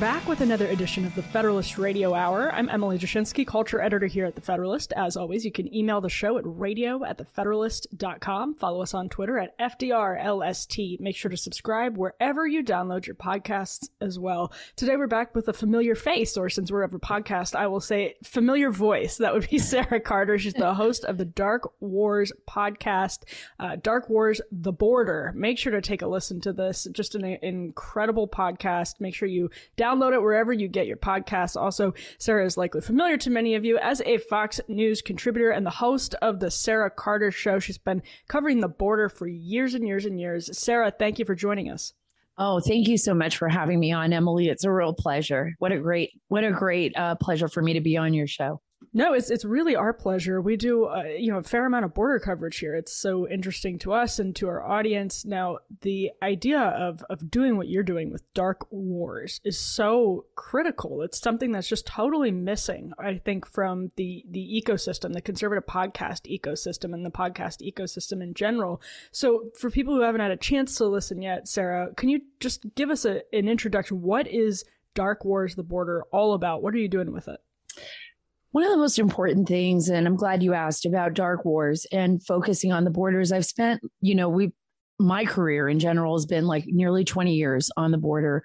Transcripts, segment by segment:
Back with another edition of the Federalist Radio Hour. I'm Emily Jashinsky, culture editor here at The Federalist. As always, you can email the show at radio at thefederalist.com. Follow us on Twitter at FDRLST. Make sure to subscribe wherever you download your podcasts as well. Today we're back with a familiar face, or since we're over podcast, I will say familiar voice. That would be Sara Carter. She's the host of the Dark Wars podcast, uh, Dark Wars The Border. Make sure to take a listen to this. Just an incredible podcast. Make sure you Download it wherever you get your podcasts. Also, Sara is likely familiar to many of you as a Fox News contributor and the host of the Sara Carter Show. She's been covering the border for years and years and years. Sara, thank you for joining us. Oh, thank you so much for having me on, Emily. It's a real pleasure. What a great, what a great uh, pleasure for me to be on your show. No, it's it's really our pleasure. We do uh, you know a fair amount of border coverage here. It's so interesting to us and to our audience. Now, the idea of of doing what you're doing with Dark Wars is so critical. It's something that's just totally missing, I think, from the the ecosystem, the conservative podcast ecosystem, and the podcast ecosystem in general. So, for people who haven't had a chance to listen yet, Sara, can you just give us a, an introduction? What is Dark Wars: The Border all about? What are you doing with it? One of the most important things, and I'm glad you asked about Dark Wars and focusing on the borders. I've spent, you know, we my career in general has been like nearly 20 years on the border.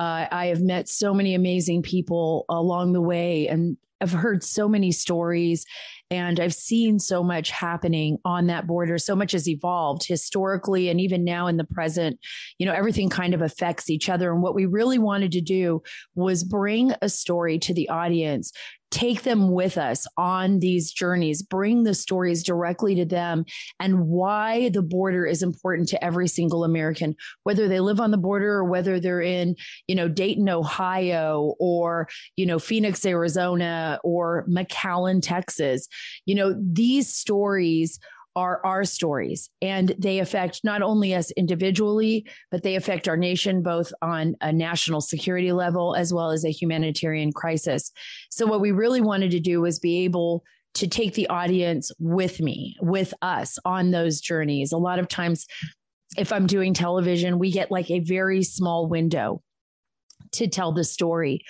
Uh, I have met so many amazing people along the way and I've heard so many stories and I've seen so much happening on that border. So much has evolved historically and even now in the present. You know, everything kind of affects each other. And what we really wanted to do was bring a story to the audience take them with us on these journeys, bring the stories directly to them and why the border is important to every single American, whether they live on the border or whether they're in, you know, Dayton, Ohio or, you know, Phoenix, Arizona or McAllen, Texas. You know, these stories are our stories and they affect not only us individually but they affect our nation both on a national security level as well as a humanitarian crisis. So what we really wanted to do was be able to take the audience with me with us on those journeys. A lot of times if i'm doing television we get like a very small window to tell the story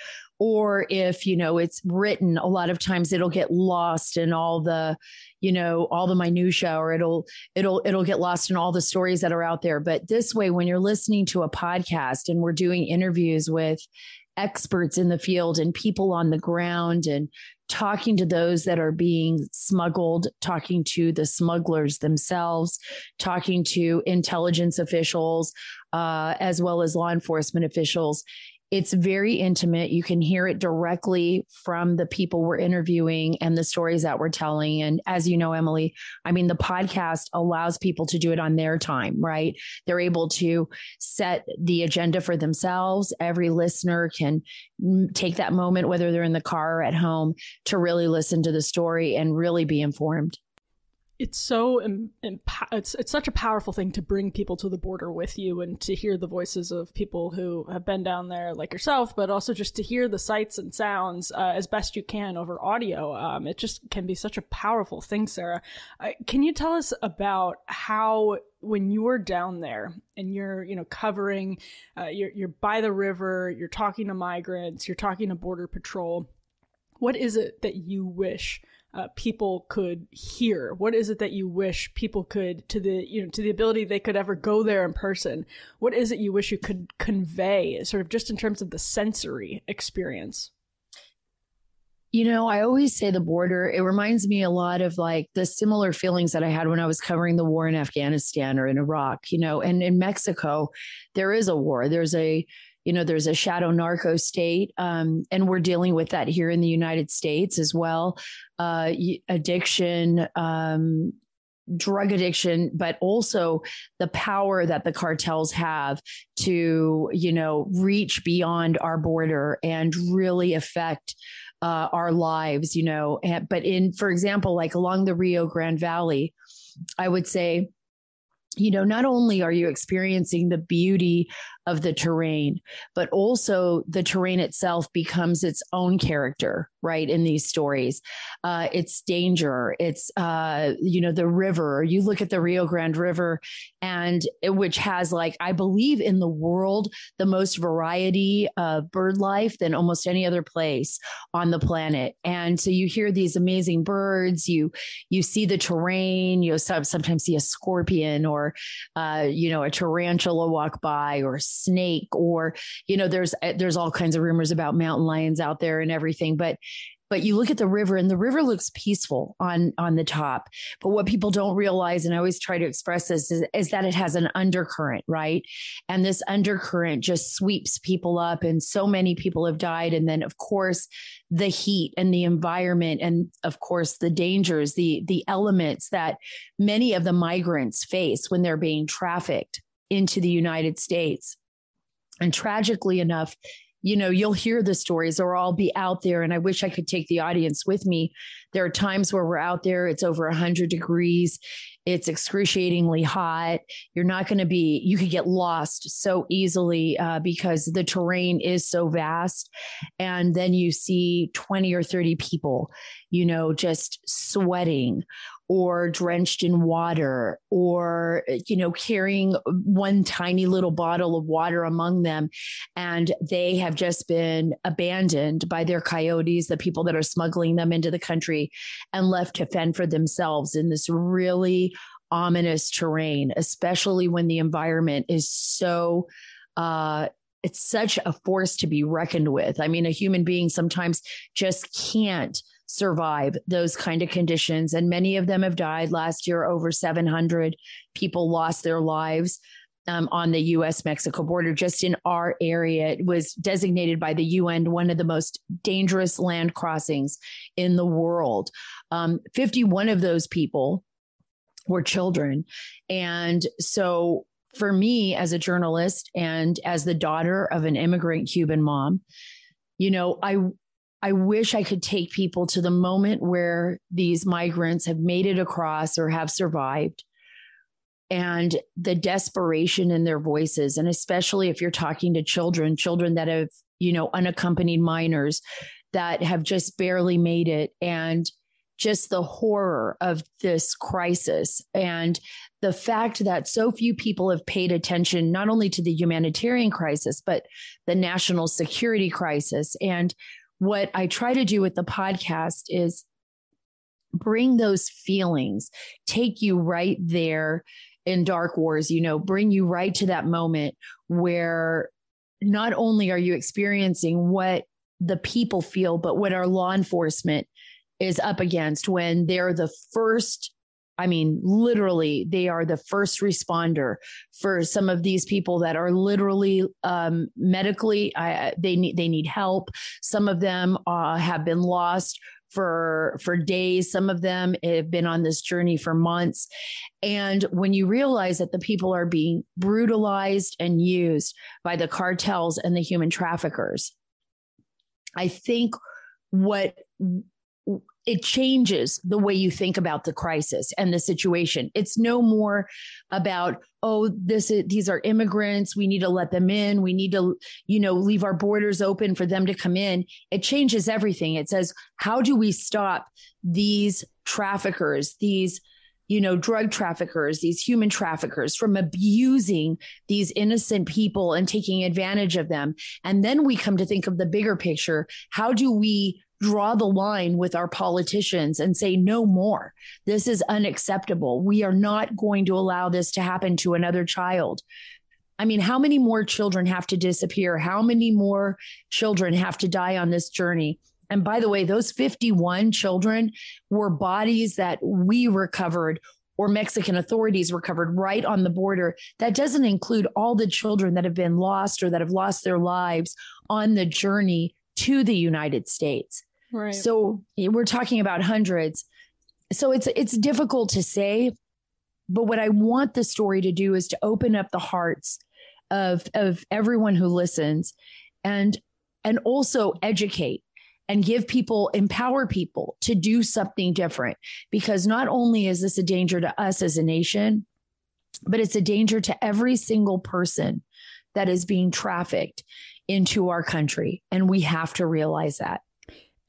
or if you know it's written a lot of times it'll get lost in all the you know all the minutia or it'll it'll it'll get lost in all the stories that are out there but this way when you're listening to a podcast and we're doing interviews with experts in the field and people on the ground and talking to those that are being smuggled, talking to the smugglers themselves, talking to intelligence officials, uh, as well as law enforcement officials. It's very intimate. You can hear it directly from the people we're interviewing and the stories that we're telling. And as you know, Emily, I mean, the podcast allows people to do it on their time, right? They're able to set the agenda for themselves. Every listener can take that moment, whether they're in the car or at home, to really listen to the story and really be informed it's so it's it's such a powerful thing to bring people to the border with you and to hear the voices of people who have been down there like yourself but also just to hear the sights and sounds uh, as best you can over audio. Um, it just can be such a powerful thing sarah. Uh, can you tell us about how when you're down there and you're you know covering uh, you're, you're by the river you're talking to migrants you're talking to border patrol what is it that you wish uh, people could hear? What is it that you wish people could to the you know to the ability they could ever go there in person? What is it you wish you could convey, sort of just in terms of the sensory experience? You know, I always say the border, it reminds me a lot of like the similar feelings that I had when I was covering the war in Afghanistan or in Iraq, you know, and in Mexico, there is a war. There's a you know, there's a shadow narco state, um, and we're dealing with that here in the United States as well. Uh, addiction, um, drug addiction, but also the power that the cartels have to, you know, reach beyond our border and really affect uh, our lives, you know. And, but in, for example, like along the Rio Grande Valley, I would say you know, not only are you experiencing the beauty of the terrain, but also the terrain itself becomes its own character, right? In these stories, uh, it's danger, it's, uh, you know, the river. You look at the Rio Grande River, and which has, like, I believe in the world, the most variety of bird life than almost any other place on the planet. And so you hear these amazing birds, you, you see the terrain, you sometimes see a scorpion or, uh, you know, a tarantula walk by or snake or you know there's eh, there's all kinds of rumors about mountain lions out there and everything but but you look at the river and the river looks peaceful on on the top. But what people don't realize and i always try to express this is, is that it has an undercurrent right? And this undercurrent just sweeps people up and so many people have died. And then of course the heat and the environment and of course the dangers the the elements that many of the migrants face when they're being trafficked into the united states and tragically enough, you know, you'll hear the stories or I'll be out there and I wish I could take the audience with me. There are times where we're out there, it's over 100 degrees, it's excruciatingly hot. You're not going to be, you could get lost so easily uh, because the terrain is so vast. And then you see 20 or 30 people, you know, just sweating or drenched in water or you know carrying one tiny little bottle of water among them and they have just been abandoned by their coyotes the people that are smuggling them into the country and left to fend for themselves in this really ominous terrain especially when the environment is so uh, it's such a force to be reckoned with. I mean, a human being sometimes just can't survive those kind of conditions. And many of them have died. Last year, over 700 people lost their lives. Um, on the US Mexico border, just in our area. It was designated by the UN one of the most dangerous land crossings in the world. Um, 51 of those people were children. And so, for me as a journalist and as the daughter of an immigrant Cuban mom, you know, I I wish I could take people to the moment where these migrants have made it across or have survived and the desperation in their voices. And especially if you're talking to children, children that have, you know, unaccompanied minors that have just barely made it and just the horror of this crisis and the fact that so few people have paid attention not only to the humanitarian crisis but the national security crisis and what I try to do with the podcast is bring those feelings, take you right there in Dark Wars, you know, bring you right to that moment where not only are you experiencing what the people feel, but what our law enforcement is up against when they're the first I mean, literally, they are the first responder for some of these people that are literally um, medically. I, they need they need help. Some of them uh, have been lost for for days. Some of them have been on this journey for months. And when you realize that the people are being brutalized and used by the cartels and the human traffickers, I think what it changes the way you think about the crisis and the situation. It's no more about, oh, this is, these are immigrants. We need to let them in. We need to, you know, leave our borders open for them to come in. It changes everything. It says, how do we stop these traffickers, these, you know, drug traffickers, these human traffickers from abusing these innocent people and taking advantage of them. And then we come to think of the bigger picture. How do we draw the line with our politicians and say no more. This is unacceptable. We are not going to allow this to happen to another child. I mean, how many more children have to disappear? How many more children have to die on this journey? And by the way, those 51 children were bodies that we recovered or Mexican authorities recovered right on the border. That doesn't include all the children that have been lost or that have lost their lives on the journey to the United States. Right. So we're talking about hundreds. So it's it's difficult to say, but what I want the story to do is to open up the hearts of of everyone who listens and and also educate and give people, empower people to do something different. Because not only is this a danger to us as a nation, but it's a danger to every single person that is being trafficked into our country. And we have to realize that.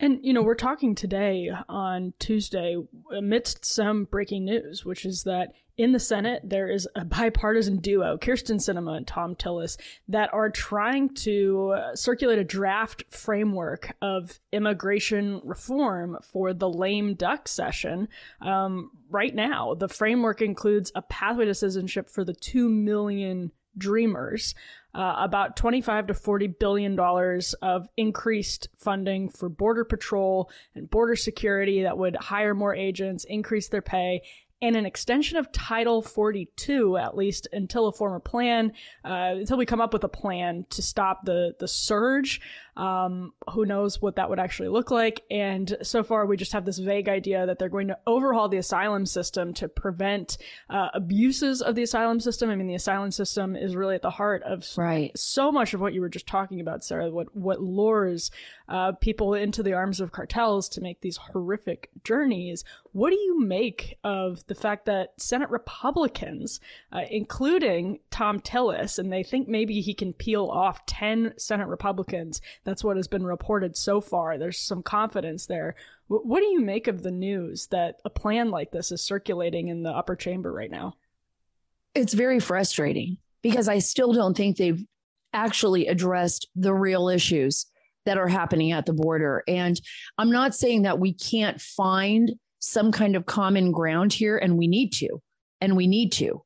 And, you know, we're talking today on Tuesday amidst some breaking news, which is that in the Senate, there is a bipartisan duo, Kyrsten Sinema and Thom Tillis, that are trying to uh, circulate a draft framework of immigration reform for the lame duck session. Um, right now, the framework includes a pathway to citizenship for the 2 million dreamers. Uh, about 25 to 40 billion dollars of increased funding for border patrol and border security that would hire more agents, increase their pay, and an extension of Title 42, at least until a former plan, uh, until we come up with a plan to stop the the surge. Um, who knows what that would actually look like? And so far, we just have this vague idea that they're going to overhaul the asylum system to prevent uh, abuses of the asylum system. I mean, the asylum system is really at the heart of right. so much of what you were just talking about, Sara. What what lures uh, people into the arms of cartels to make these horrific journeys. What do you make of the fact that Senate Republicans, uh, including Thom Tillis, and they think maybe he can peel off 10 Senate Republicans? That's what has been reported so far. There's some confidence there. W- what do you make of the news that a plan like this is circulating in the upper chamber right now? It's very frustrating because I still don't think they've actually addressed the real issues that are happening at the border. And I'm not saying that we can't find some kind of common ground here, and we need to, and we need to.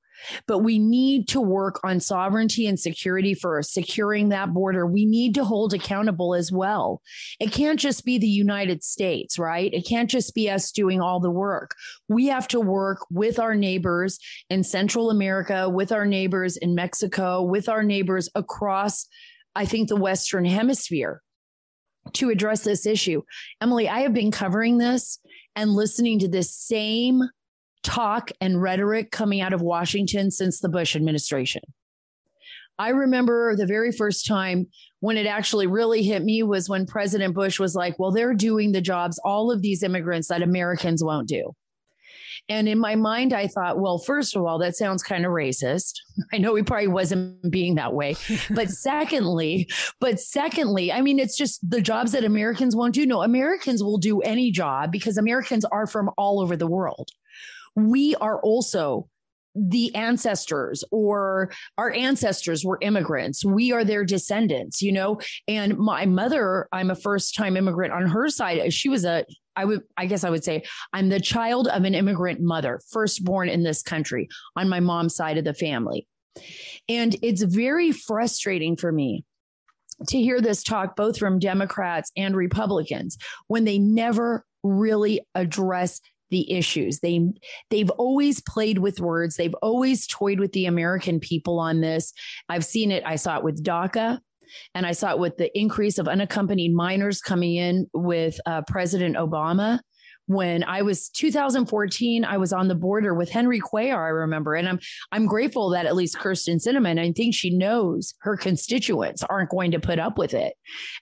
But we need to work on sovereignty and security for securing that border. We need to hold accountable as well. It can't just be the United States, right? It can't just be us doing all the work. We have to work with our neighbors in Central America, with our neighbors in Mexico, with our neighbors across, I think, the Western Hemisphere to address this issue. Emily, I have been covering this and listening to this same talk and rhetoric coming out of Washington since the Bush administration. I remember the very first time when it actually really hit me was when President Bush was like, well, they're doing the jobs, all of these immigrants that Americans won't do. And in my mind, I thought, well, first of all, that sounds kind of racist. I know he probably wasn't being that way. But secondly, but secondly, I mean, it's just the jobs that Americans won't do. No, Americans will do any job because Americans are from all over the world. We are also the ancestors or our ancestors were immigrants. We are their descendants, you know. And my mother, I'm a first time immigrant on her side. Uh, she was a I would, I guess I would say I'm the child of an immigrant mother, firstborn in this country on my mom's side of the family. And it's very frustrating for me to hear this talk, both from Democrats and Republicans, when they never really address the issues. They they've always played with words. They've always toyed with the American people on this. I've seen it. I saw it with DACA. And I saw it with the increase of unaccompanied minors coming in with uh, President Obama. When I was 2014, I was on the border with Henry Cuellar, I remember. And I'm I'm grateful that at least Kyrsten Sinema, I think she knows her constituents aren't going to put up with it.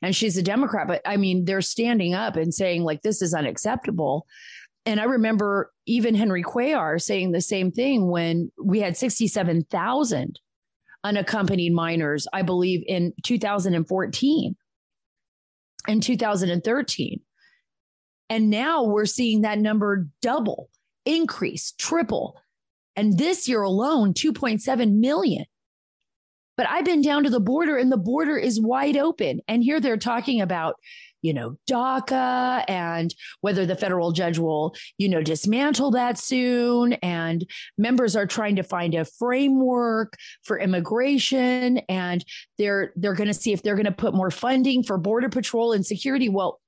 And she's a Democrat, but I mean, they're standing up and saying, like, this is unacceptable. And I remember even Henry Cuellar saying the same thing when we had 67,000 unaccompanied minors, I believe, in 2014 and 2013. And now we're seeing that number double, increase, triple. And this year alone, 2.7 million. But I've been down to the border and the border is wide open. And here they're talking about you know, DACA and whether the federal judge will, you know, dismantle that soon. And members are trying to find a framework for immigration and they're they're going to see if they're going to put more funding for border patrol and security. Well,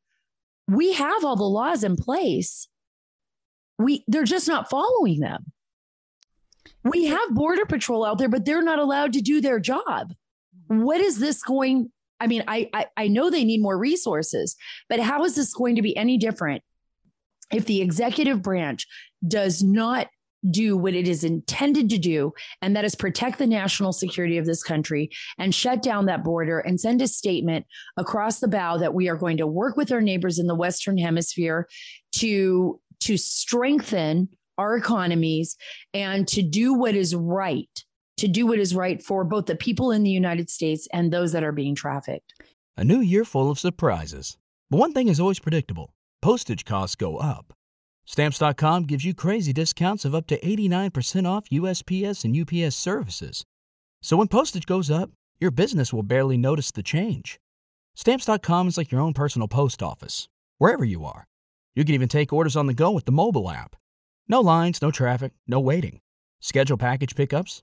we have all the laws in place. We they're just not following them. We have Border Patrol out there, but they're not allowed to do their job. What is this going? I mean, I, I, I know they need more resources, but how is this going to be any different if the executive branch does not do what it is intended to do, and that is protect the national security of this country and shut down that border and send a statement across the bow that we are going to work with our neighbors in the Western Hemisphere to, to strengthen our economies and to do what is right, to do what is right for both the people in the United States and those that are being trafficked. A new year full of surprises. But one thing is always predictable postage costs go up. Stamps.com gives you crazy discounts of up to 89% off USPS and UPS services. So when postage goes up, your business will barely notice the change. Stamps.com is like your own personal post office, wherever you are. You can even take orders on the go with the mobile app. No lines, no traffic, no waiting. Schedule package pickups,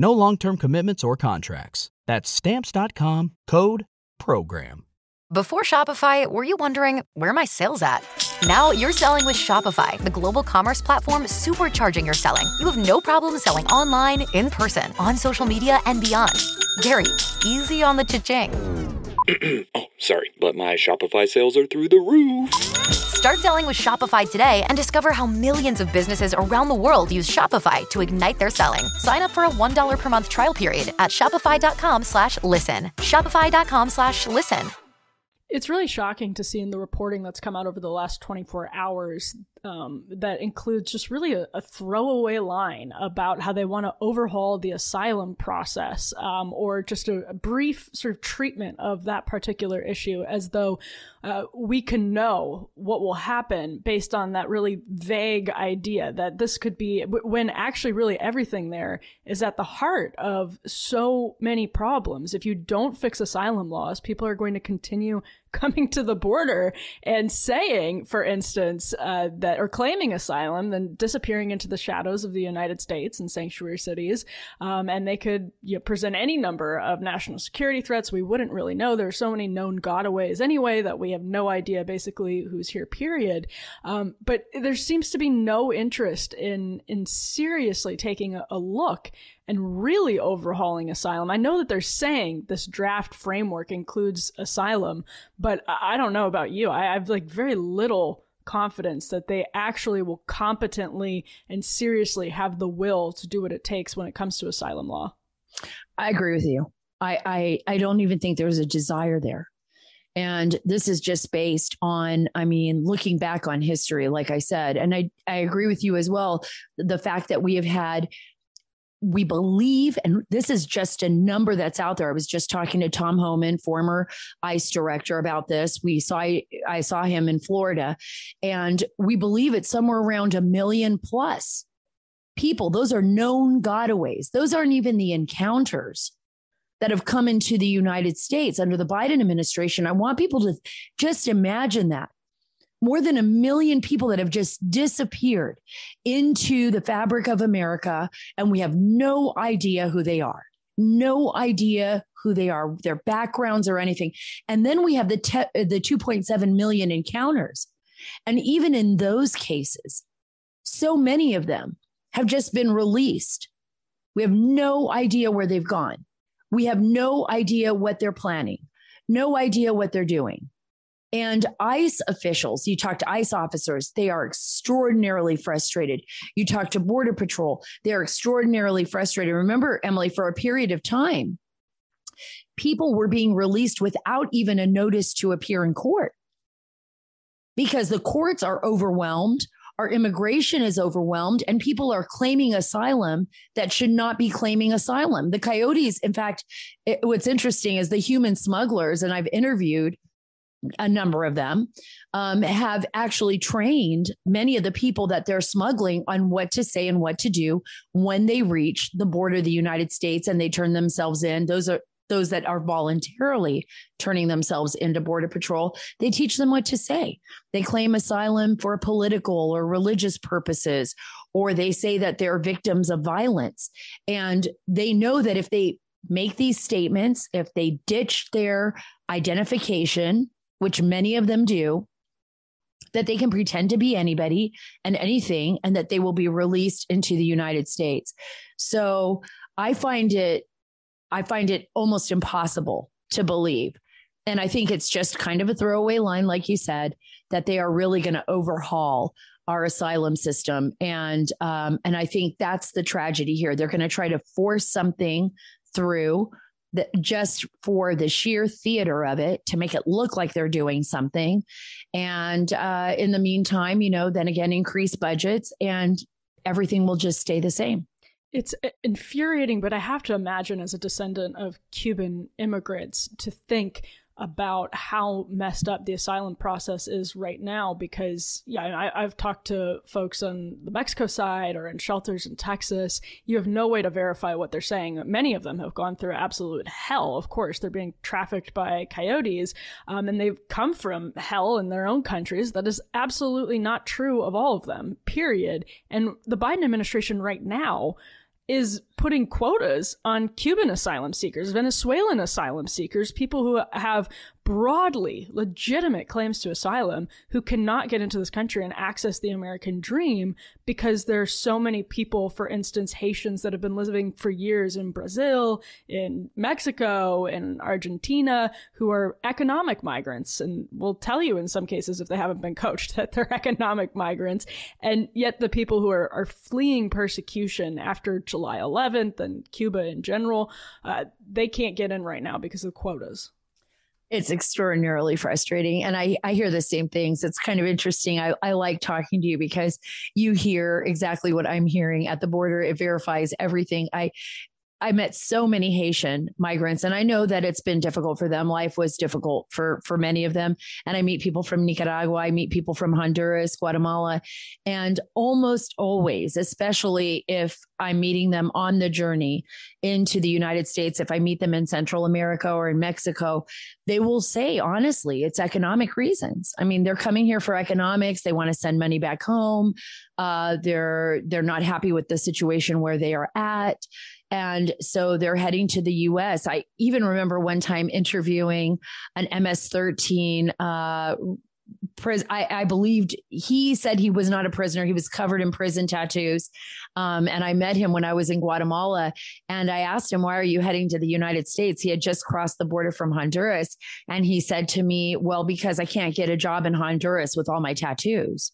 No long term commitments or contracts. That's Stamps.com code PROGRAM. Before Shopify, were you wondering where my sales at? Now you're selling with Shopify, the global commerce platform supercharging your selling. You have no problem selling online, in person, on social media, and beyond. Gary, easy on the cha-ching. oh, sorry, but my Shopify sales are through the roof. Start selling with Shopify today and discover how millions of businesses around the world use Shopify to ignite their selling. Sign up for a $1 per month trial period at shopify.com slash listen. Shopify.com slash listen. It's really shocking to see in the reporting that's come out over the last 24 hours um, that includes just really a, a, throwaway line about how they want to overhaul the asylum process um, or just a, a, brief sort of treatment of that particular issue as though uh, we can know what will happen based on that really vague idea that this could be when actually really everything there is at the heart of so many problems. If you don't fix asylum laws, people are going to continue coming to the border and saying, for instance, uh, that are claiming asylum, then disappearing into the shadows of the United States and sanctuary cities. Um, and they could you know, present any number of national security threats. We wouldn't really know. There are so many known gotaways anyway that we have no idea basically who's here, period. Um, but there seems to be no interest in, in seriously taking a, a look and really overhauling asylum. I know that they're saying this draft framework includes asylum, but I, don't know about you. I, have like very little confidence that they actually will competently and seriously have the will to do what it takes when it comes to asylum law. I agree with you. I, I, I don't even think there's a desire there. And this is just based on, I mean, looking back on history, like I said, and I, I agree with you as well. The fact that we have had we believe, and this is just a number that's out there. I was just talking to Tom Homan, former ICE director, about this. We saw I saw him in Florida, and we believe it's somewhere around a million plus people. Those are known gotaways. Those aren't even the encounters that have come into the United States under the Biden administration. I want people to just imagine that more than a million people that have just disappeared into the fabric of America, and we have no idea who they are. No idea who they are, their backgrounds or anything. And then we have the te- the 2.7 million encounters. And even in those cases, so many of them have just been released. We have no idea where they've gone. We have no idea what they're planning, no idea what they're doing. And ICE officials, you talk to ICE officers, they are extraordinarily frustrated. You talk to Border Patrol, they're extraordinarily frustrated. Remember, Emily, for a period of time, people were being released without even a notice to appear in court because the courts are overwhelmed. Our immigration is overwhelmed, and people are claiming asylum that should not be claiming asylum. The coyotes, in fact, it, what's interesting is the human smugglers, and I've interviewed a number of them um, have actually trained many of the people that they're smuggling on what to say and what to do when they reach the border of the United States and they turn themselves in. Those are those that are voluntarily turning themselves into border patrol. They teach them what to say. They claim asylum for political or religious purposes or they say that they're victims of violence. And they know that if they make these statements if they ditch their identification which many of them do, that they can pretend to be anybody and anything and that they will be released into the United States. So I find it I find it almost impossible to believe. And I think it's just kind of a throwaway line, like you said, that they are really going to overhaul our asylum system. And um, and I think that's the tragedy here. They're going to try to force something through that just for the sheer theater of it to make it look like they're doing something. And uh, in the meantime, you know, then again, increase budgets and everything will just stay the same. It's uh, infuriating, but I have to imagine as a descendant of Cuban immigrants to think about how messed up the asylum process is right now because yeah I, have talked to folks on the mexico side or in shelters in texas. You have no way to verify what they're saying. Many of them have gone through absolute hell. Of course they're being trafficked by coyotes um, and they've come from hell in their own countries. That is absolutely not true of all of them period. And the biden administration right now is putting quotas on Cuban asylum seekers, Venezuelan asylum seekers, people who have broadly legitimate claims to asylum who cannot get into this country and access the American dream because there are so many people, for instance, Haitians that have been living for years in Brazil, in Mexico, in Argentina, who are economic migrants and will tell you in some cases, if they haven't been coached, that they're economic migrants. And yet the people who are, are fleeing persecution after July 11th and Cuba in general, uh, they can't get in right now because of quotas. It's extraordinarily frustrating. And I, I hear the same things. It's kind of interesting. I, I like talking to you because you hear exactly what I'm hearing at the border. It verifies everything. I I met so many Haitian migrants and I know that it's been difficult for them. Life was difficult for for many of them. And I meet people from Nicaragua, I meet people from Honduras, Guatemala, and almost always, especially if I'm meeting them on the journey into the United States, if I meet them in Central America or in Mexico, they will say honestly, it's economic reasons. I mean, they're coming here for economics, they want to send money back home. Uh, they're they're not happy with the situation where they are at and so they're heading to the US. I even remember one time interviewing an MS 13 uh, I, I, believed he said he was not a prisoner. He was covered in prison tattoos. Um, and I met him when I was in Guatemala. And I asked him, Why are you heading to the United States? He had just crossed the border from Honduras. And he said to me, Well, because I can't get a job in Honduras with all my tattoos.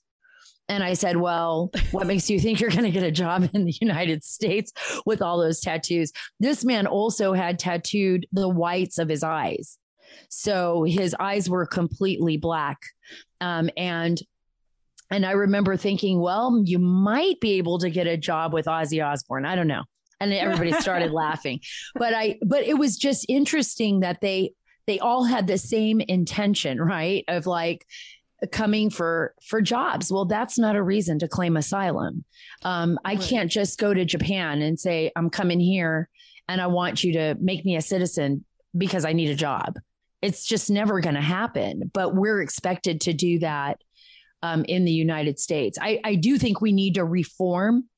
And I said, Well, what makes you think you're going to get a job in the United States with all those tattoos? This man also had tattooed the whites of his eyes. So his eyes were completely black. Um, and and I remember thinking, well, you might be able to get a job with Ozzy Osbourne. I don't know. And everybody started laughing. But I but it was just interesting that they they all had the same intention, right? Of like, coming for for jobs well that's not a reason to claim asylum um, i right. can't just go to japan and say i'm coming here and i want you to make me a citizen because i need a job it's just never going to happen but we're expected to do that um, in the united states I, I do think we need to reform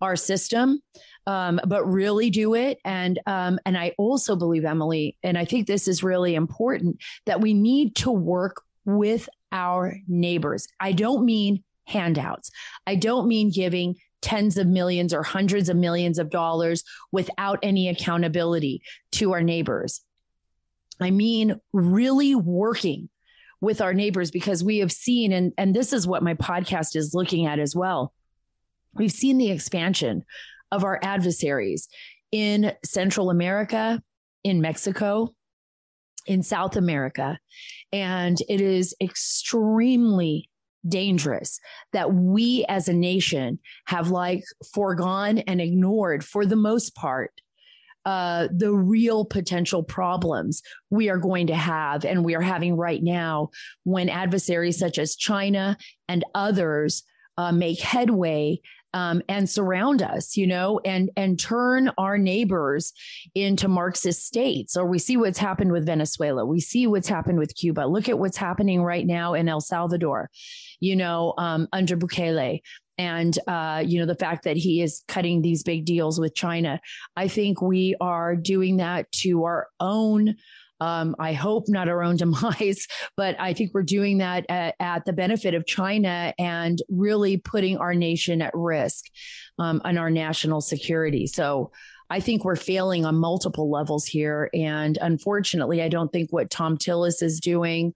our system um, but really do it. And um, and I also believe Emily, and I think this is really important that we need to work with our neighbors. I don't mean handouts. I don't mean giving tens of millions or hundreds of millions of dollars without any accountability to our neighbors. I mean really working with our neighbors because we have seen and and this is what my podcast is looking at as well. We've seen the expansion of our adversaries in Central America, in Mexico, in South America. And it is extremely dangerous that we as a nation have like foregone and ignored for the most part uh, the real potential problems we are going to have and we are having right now when adversaries such as China and others uh, make headway um, and surround us, you know, and and turn our neighbors into Marxist states. Or we see what's happened with Venezuela. We see what's happened with Cuba. Look at what's happening right now in El Salvador, you know, um, under Bukele and uh, you know the fact that he is cutting these big deals with China. I think we are doing that to our own. Um, I hope not our own demise, but I think we're doing that at, at the benefit of China and really putting our nation at risk um, and our national security. So I think we're failing on multiple levels here. And unfortunately, I don't think what Thom Tillis is doing,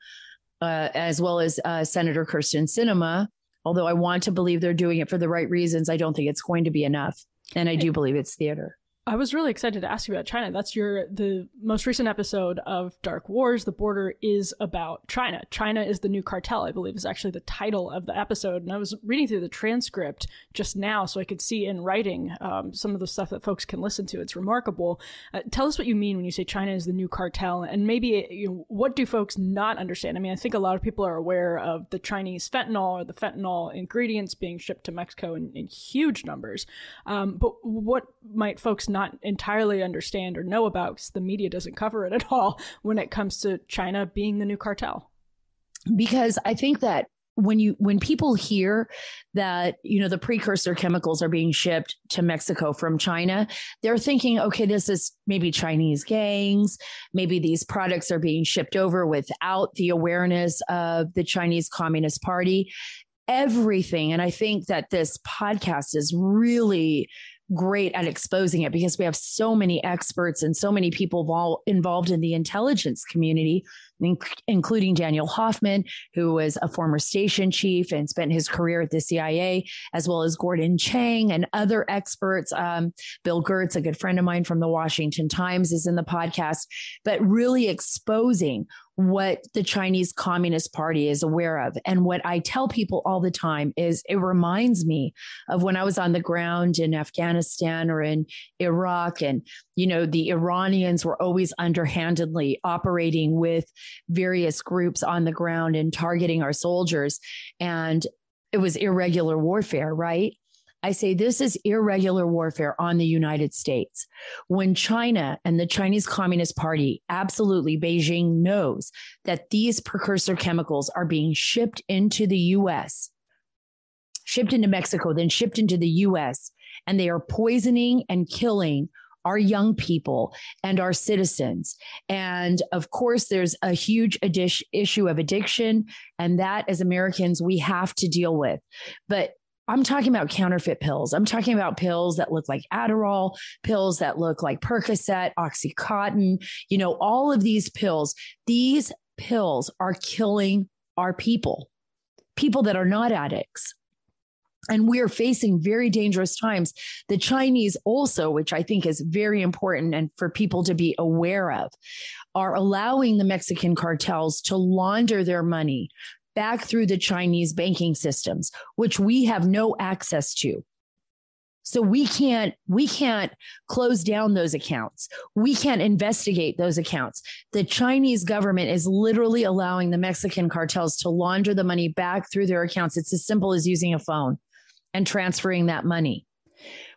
uh, as well as uh, Senator Kyrsten Sinema, although I want to believe they're doing it for the right reasons, I don't think it's going to be enough. And I do believe it's theater. I was really excited to ask you about China. That's your the most recent episode of Dark Wars. The border is about China. China is the new cartel, I believe, is actually the title of the episode. And I was reading through the transcript just now, so I could see in writing um, some of the stuff that folks can listen to. It's remarkable. Uh, tell us what you mean when you say China is the new cartel, and maybe you know, what do folks not understand? I mean, I think a lot of people are aware of the Chinese fentanyl or the fentanyl ingredients being shipped to Mexico in, in huge numbers, um, but what might folks not entirely understand or know about because the media doesn't cover it at all when it comes to China being the new cartel. Because I think that when you when people hear that you know the precursor chemicals are being shipped to Mexico from China they're thinking okay this is maybe Chinese gangs maybe these products are being shipped over without the awareness of the Chinese Communist Party everything and I think that this podcast is really great at exposing it because we have so many experts and so many people vol- involved in the intelligence community, including Daniel Hoffman, who was a former station chief and spent his career at the CIA, as well as Gordon Chang and other experts. Um, Bill Gertz, a good friend of mine from the Washington Times, is in the podcast, but really exposing what the Chinese Communist Party is aware of. And what I tell people all the time is it reminds me of when I was on the ground in Afghanistan or in Iraq. And, you know, the Iranians were always underhandedly operating with various groups on the ground and targeting our soldiers. And it was irregular warfare, right? I say this is irregular warfare on the United States. When China and the Chinese Communist Party, absolutely, Beijing knows that these precursor chemicals are being shipped into the US, shipped into Mexico, then shipped into the US, and they are poisoning and killing our young people and our citizens. And of course, there's a huge issue of addiction, and that as Americans, we have to deal with. But I'm talking about counterfeit pills. I'm talking about pills that look like Adderall, pills that look like Percocet, Oxycontin, you know, all of these pills. These pills are killing our people, people that are not addicts. And we are facing very dangerous times. The Chinese, also, which I think is very important and for people to be aware of, are allowing the Mexican cartels to launder their money back through the Chinese banking systems, which we have no access to. So we can't we can't close down those accounts. We can't investigate those accounts. The Chinese government is literally allowing the Mexican cartels to launder the money back through their accounts. It's as simple as using a phone and transferring that money.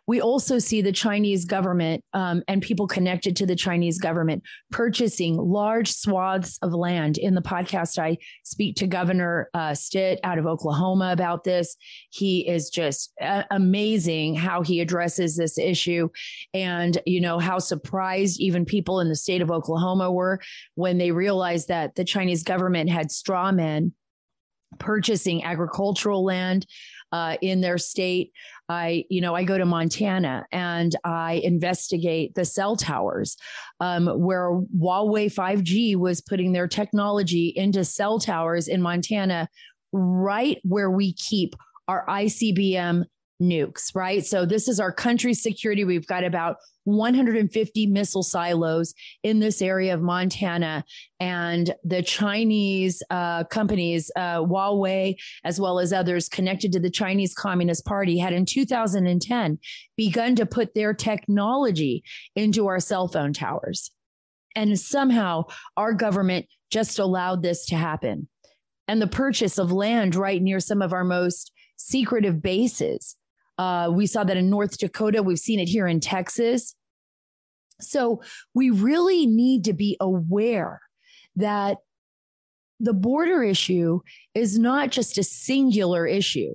We also see the Chinese government um, and people connected to the Chinese government purchasing large swaths of land. In the podcast, I speak to Governor uh, Stitt out of Oklahoma about this. He is just uh, amazing how he addresses this issue, and you know how surprised even people in the state of Oklahoma were when they realized that the Chinese government had straw men purchasing agricultural land uh, in their state. I, you know, I go to Montana and I investigate the cell towers um, where Huawei 5G was putting their technology into cell towers in Montana, right where we keep our ICBM nukes, right? So this is our country's security. We've got about 150 missile silos in this area of Montana. And the Chinese uh, companies, uh, Huawei, as well as others connected to the Chinese Communist Party, had in 2010 begun to put their technology into our cell phone towers. And somehow our government just allowed this to happen. And the purchase of land right near some of our most secretive bases. Uh, we saw that in North Dakota. We've seen it here in Texas. So we really need to be aware that the border issue is not just a singular issue,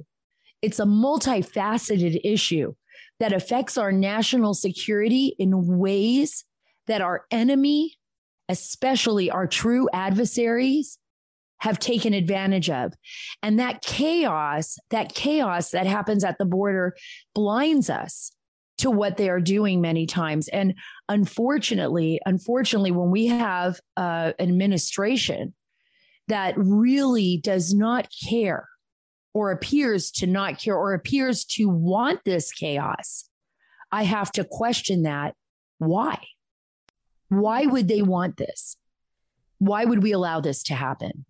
it's a multifaceted issue that affects our national security in ways that our enemy, especially our true adversaries, have taken advantage of. And that chaos, that chaos that happens at the border blinds us to what they are doing many times. And unfortunately, unfortunately, when we have uh, an administration that really does not care or appears to not care or appears to want this chaos, I have to question that. Why? Why would they want this? Why would we allow this to happen?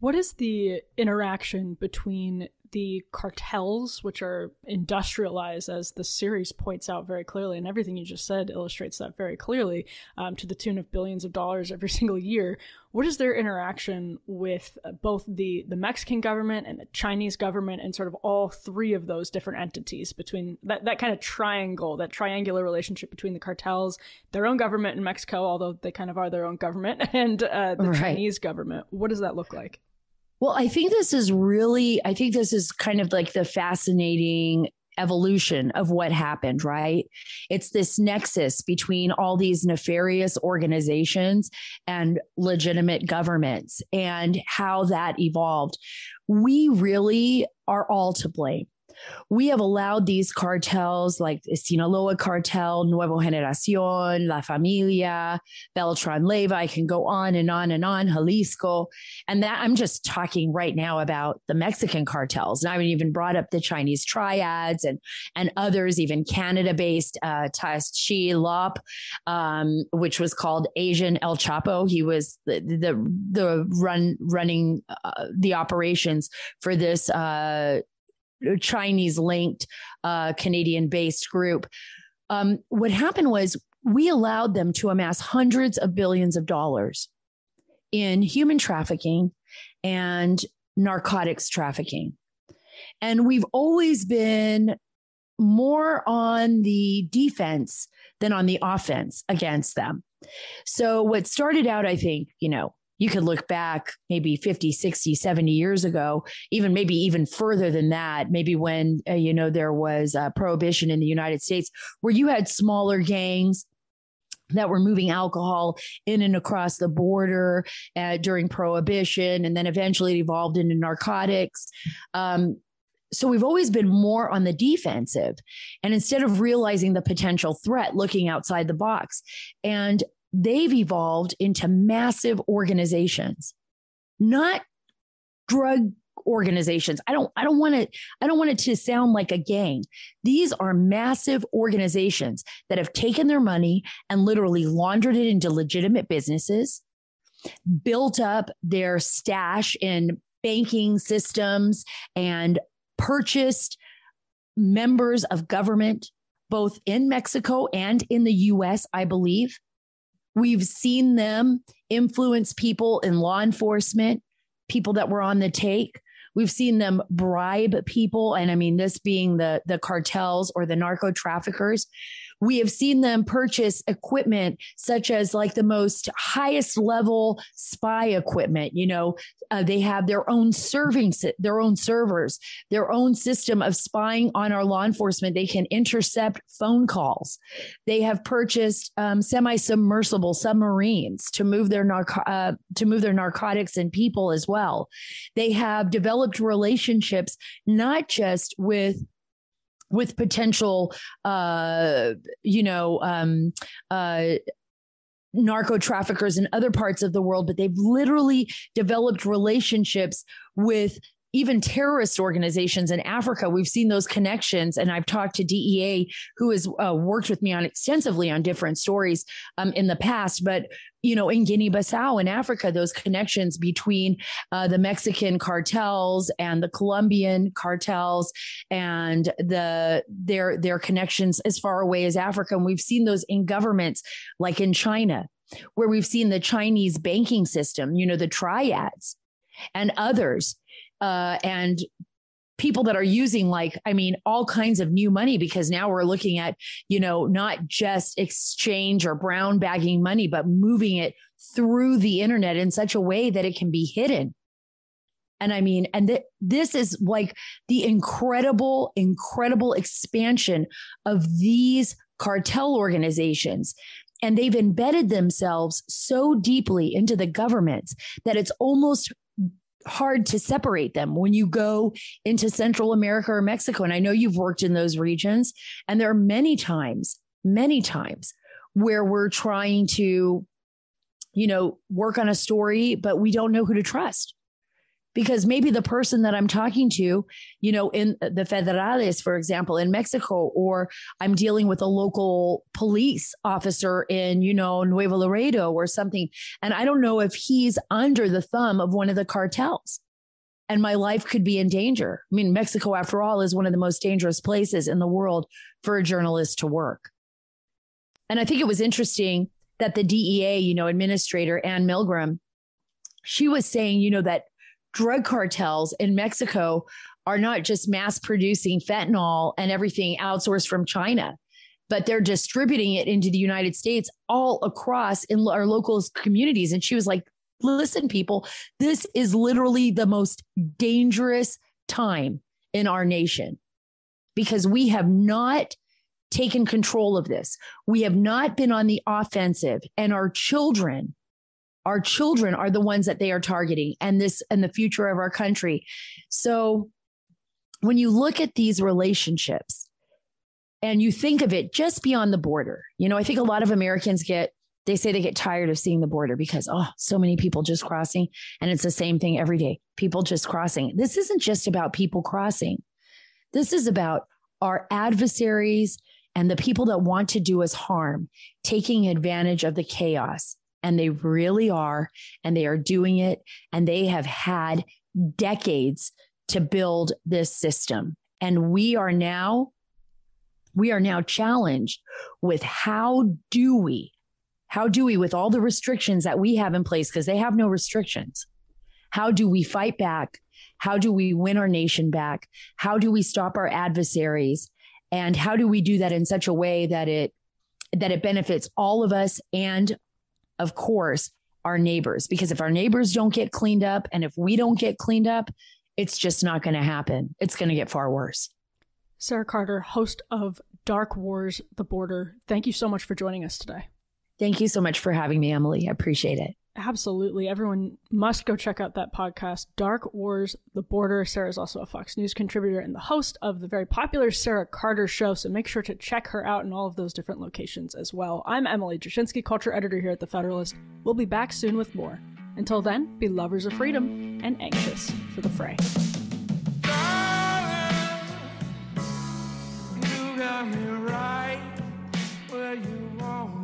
What is the interaction between the cartels, which are industrialized, as the series points out very clearly, and everything you just said illustrates that very clearly, um, to the tune of billions of dollars every single year. What is their interaction with uh, both the the Mexican government and the Chinese government, and sort of all three of those different entities between that that kind of triangle, that triangular relationship between the cartels, their own government in Mexico, although they kind of are their own government, and uh, the right. Chinese government. What does that look like? Well, I think this is really, I think this is kind of like the fascinating evolution of what happened, right? It's this nexus between all these nefarious organizations and legitimate governments and how that evolved. We really are all to blame we have allowed these cartels like the Sinaloa cartel, Nuevo Generacion, La Familia, Beltran Leyva. I can go on and on and on, Jalisco. And that I'm just talking right now about the Mexican cartels. And I haven't even brought up the Chinese triads and, and others, even Canada based, uh, Lop, um, which was called Asian El Chapo. He was the, the, the run, running, uh, the operations for this, uh, Chinese linked uh, Canadian based group. Um, what happened was we allowed them to amass hundreds of billions of dollars in human trafficking and narcotics trafficking. And we've always been more on the defense than on the offense against them. So, what started out, I think, you know, you could look back maybe 50 60 70 years ago even maybe even further than that maybe when uh, you know there was uh, prohibition in the united states where you had smaller gangs that were moving alcohol in and across the border uh, during prohibition and then eventually it evolved into narcotics. Um, so we've always been more on the defensive and instead of realizing the potential threat looking outside the box. And they've evolved into massive organizations, not drug organizations. I don't I don't want to I don't want it to sound like a gang. These are massive organizations that have taken their money and literally laundered it into legitimate businesses, built up their stash in banking systems and purchased members of government both in Mexico and in the US, I believe. We've seen them influence people in law enforcement, people that were on the take. We've seen them bribe people. And I mean, this being the, the cartels or the narco traffickers we have seen them purchase equipment such as like the most highest level spy equipment. You know, uh, they have their own serving, their own servers, their own system of spying on our law enforcement. They can intercept phone calls. They have purchased um, semi-submersible submarines to move their narco- uh, to move their narcotics and people as well. They have developed relationships not just with with potential, uh, you know, um, uh, narco traffickers in other parts of the world, but they've literally developed relationships with even terrorist organizations in Africa, we've seen those connections. And I've talked to DEA, who has uh, worked with me on extensively on different stories um, in the past. But you know, in Guinea Bissau in Africa, those connections between uh, the Mexican cartels and the Colombian cartels and the their their connections as far away as Africa. And we've seen those in governments like in China, where we've seen the Chinese banking system, you know, the triads and others uh, and people that are using like i mean all kinds of new money because now we're looking at you know not just exchange or brown bagging money but moving it through the internet in such a way that it can be hidden. And i mean and th- this is like the incredible incredible expansion of these cartel organizations. And they've embedded themselves so deeply into the governments that it's almost hard to separate them when you go into Central America or Mexico. And I know you've worked in those regions, and there are many times, many times where we're trying to, you know, work on a story, but we don't know who to trust because maybe the person that I'm talking to, you know, in uh, the federales, for example, in Mexico, or I'm dealing with a local police officer in, you know, Nuevo Laredo or something. And I don't know if he's under the thumb of one of the cartels and my life could be in danger. I mean, Mexico, after all, is one of the most dangerous places in the world for a journalist to work. And I think it was interesting that the DEA, you know, administrator Anne Milgram, she was saying, you know, that drug cartels in Mexico are not just mass producing fentanyl and everything outsourced from China, but they're distributing it into the United States all across in our local communities. And she was like, listen, people, this is literally the most dangerous time in our nation because we have not taken control of this. We have not been on the offensive, and our children our children are the ones that they are targeting and this and the future of our country. So when you look at these relationships and you think of it just beyond the border, you know, I think a lot of Americans get they say they get tired of seeing the border because oh, so many people just crossing and it's the same thing every day. People just crossing. This isn't just about people crossing. This is about our adversaries and the people that want to do us harm, taking advantage of the chaos and they really are. And they are doing it. And they have had decades to build this system. And we are now, we are now challenged with how do we, how do we, with all the restrictions that we have in place, because they have no restrictions, how do we fight back? How do we win our nation back? How do we stop our adversaries? And how do we do that in such a way that it that it benefits all of us and of course, our neighbors, because if our neighbors don't get cleaned up and if we don't get cleaned up, it's just not going to happen. It's going to get far worse. Sara Carter, host of Dark Wars The Border, thank you so much for joining us today. Thank you so much for having me, Emily. I appreciate it. Absolutely. Everyone must go check out that podcast, Dark Wars The Border. Sara is also a Fox News contributor and the host of the very popular Sara Carter Show. So make sure to check her out in all of those different locations as well. I'm Emily Jashinsky, culture editor here at The Federalist. We'll be back soon with more. Until then, be lovers of freedom and anxious for the fray. Darling,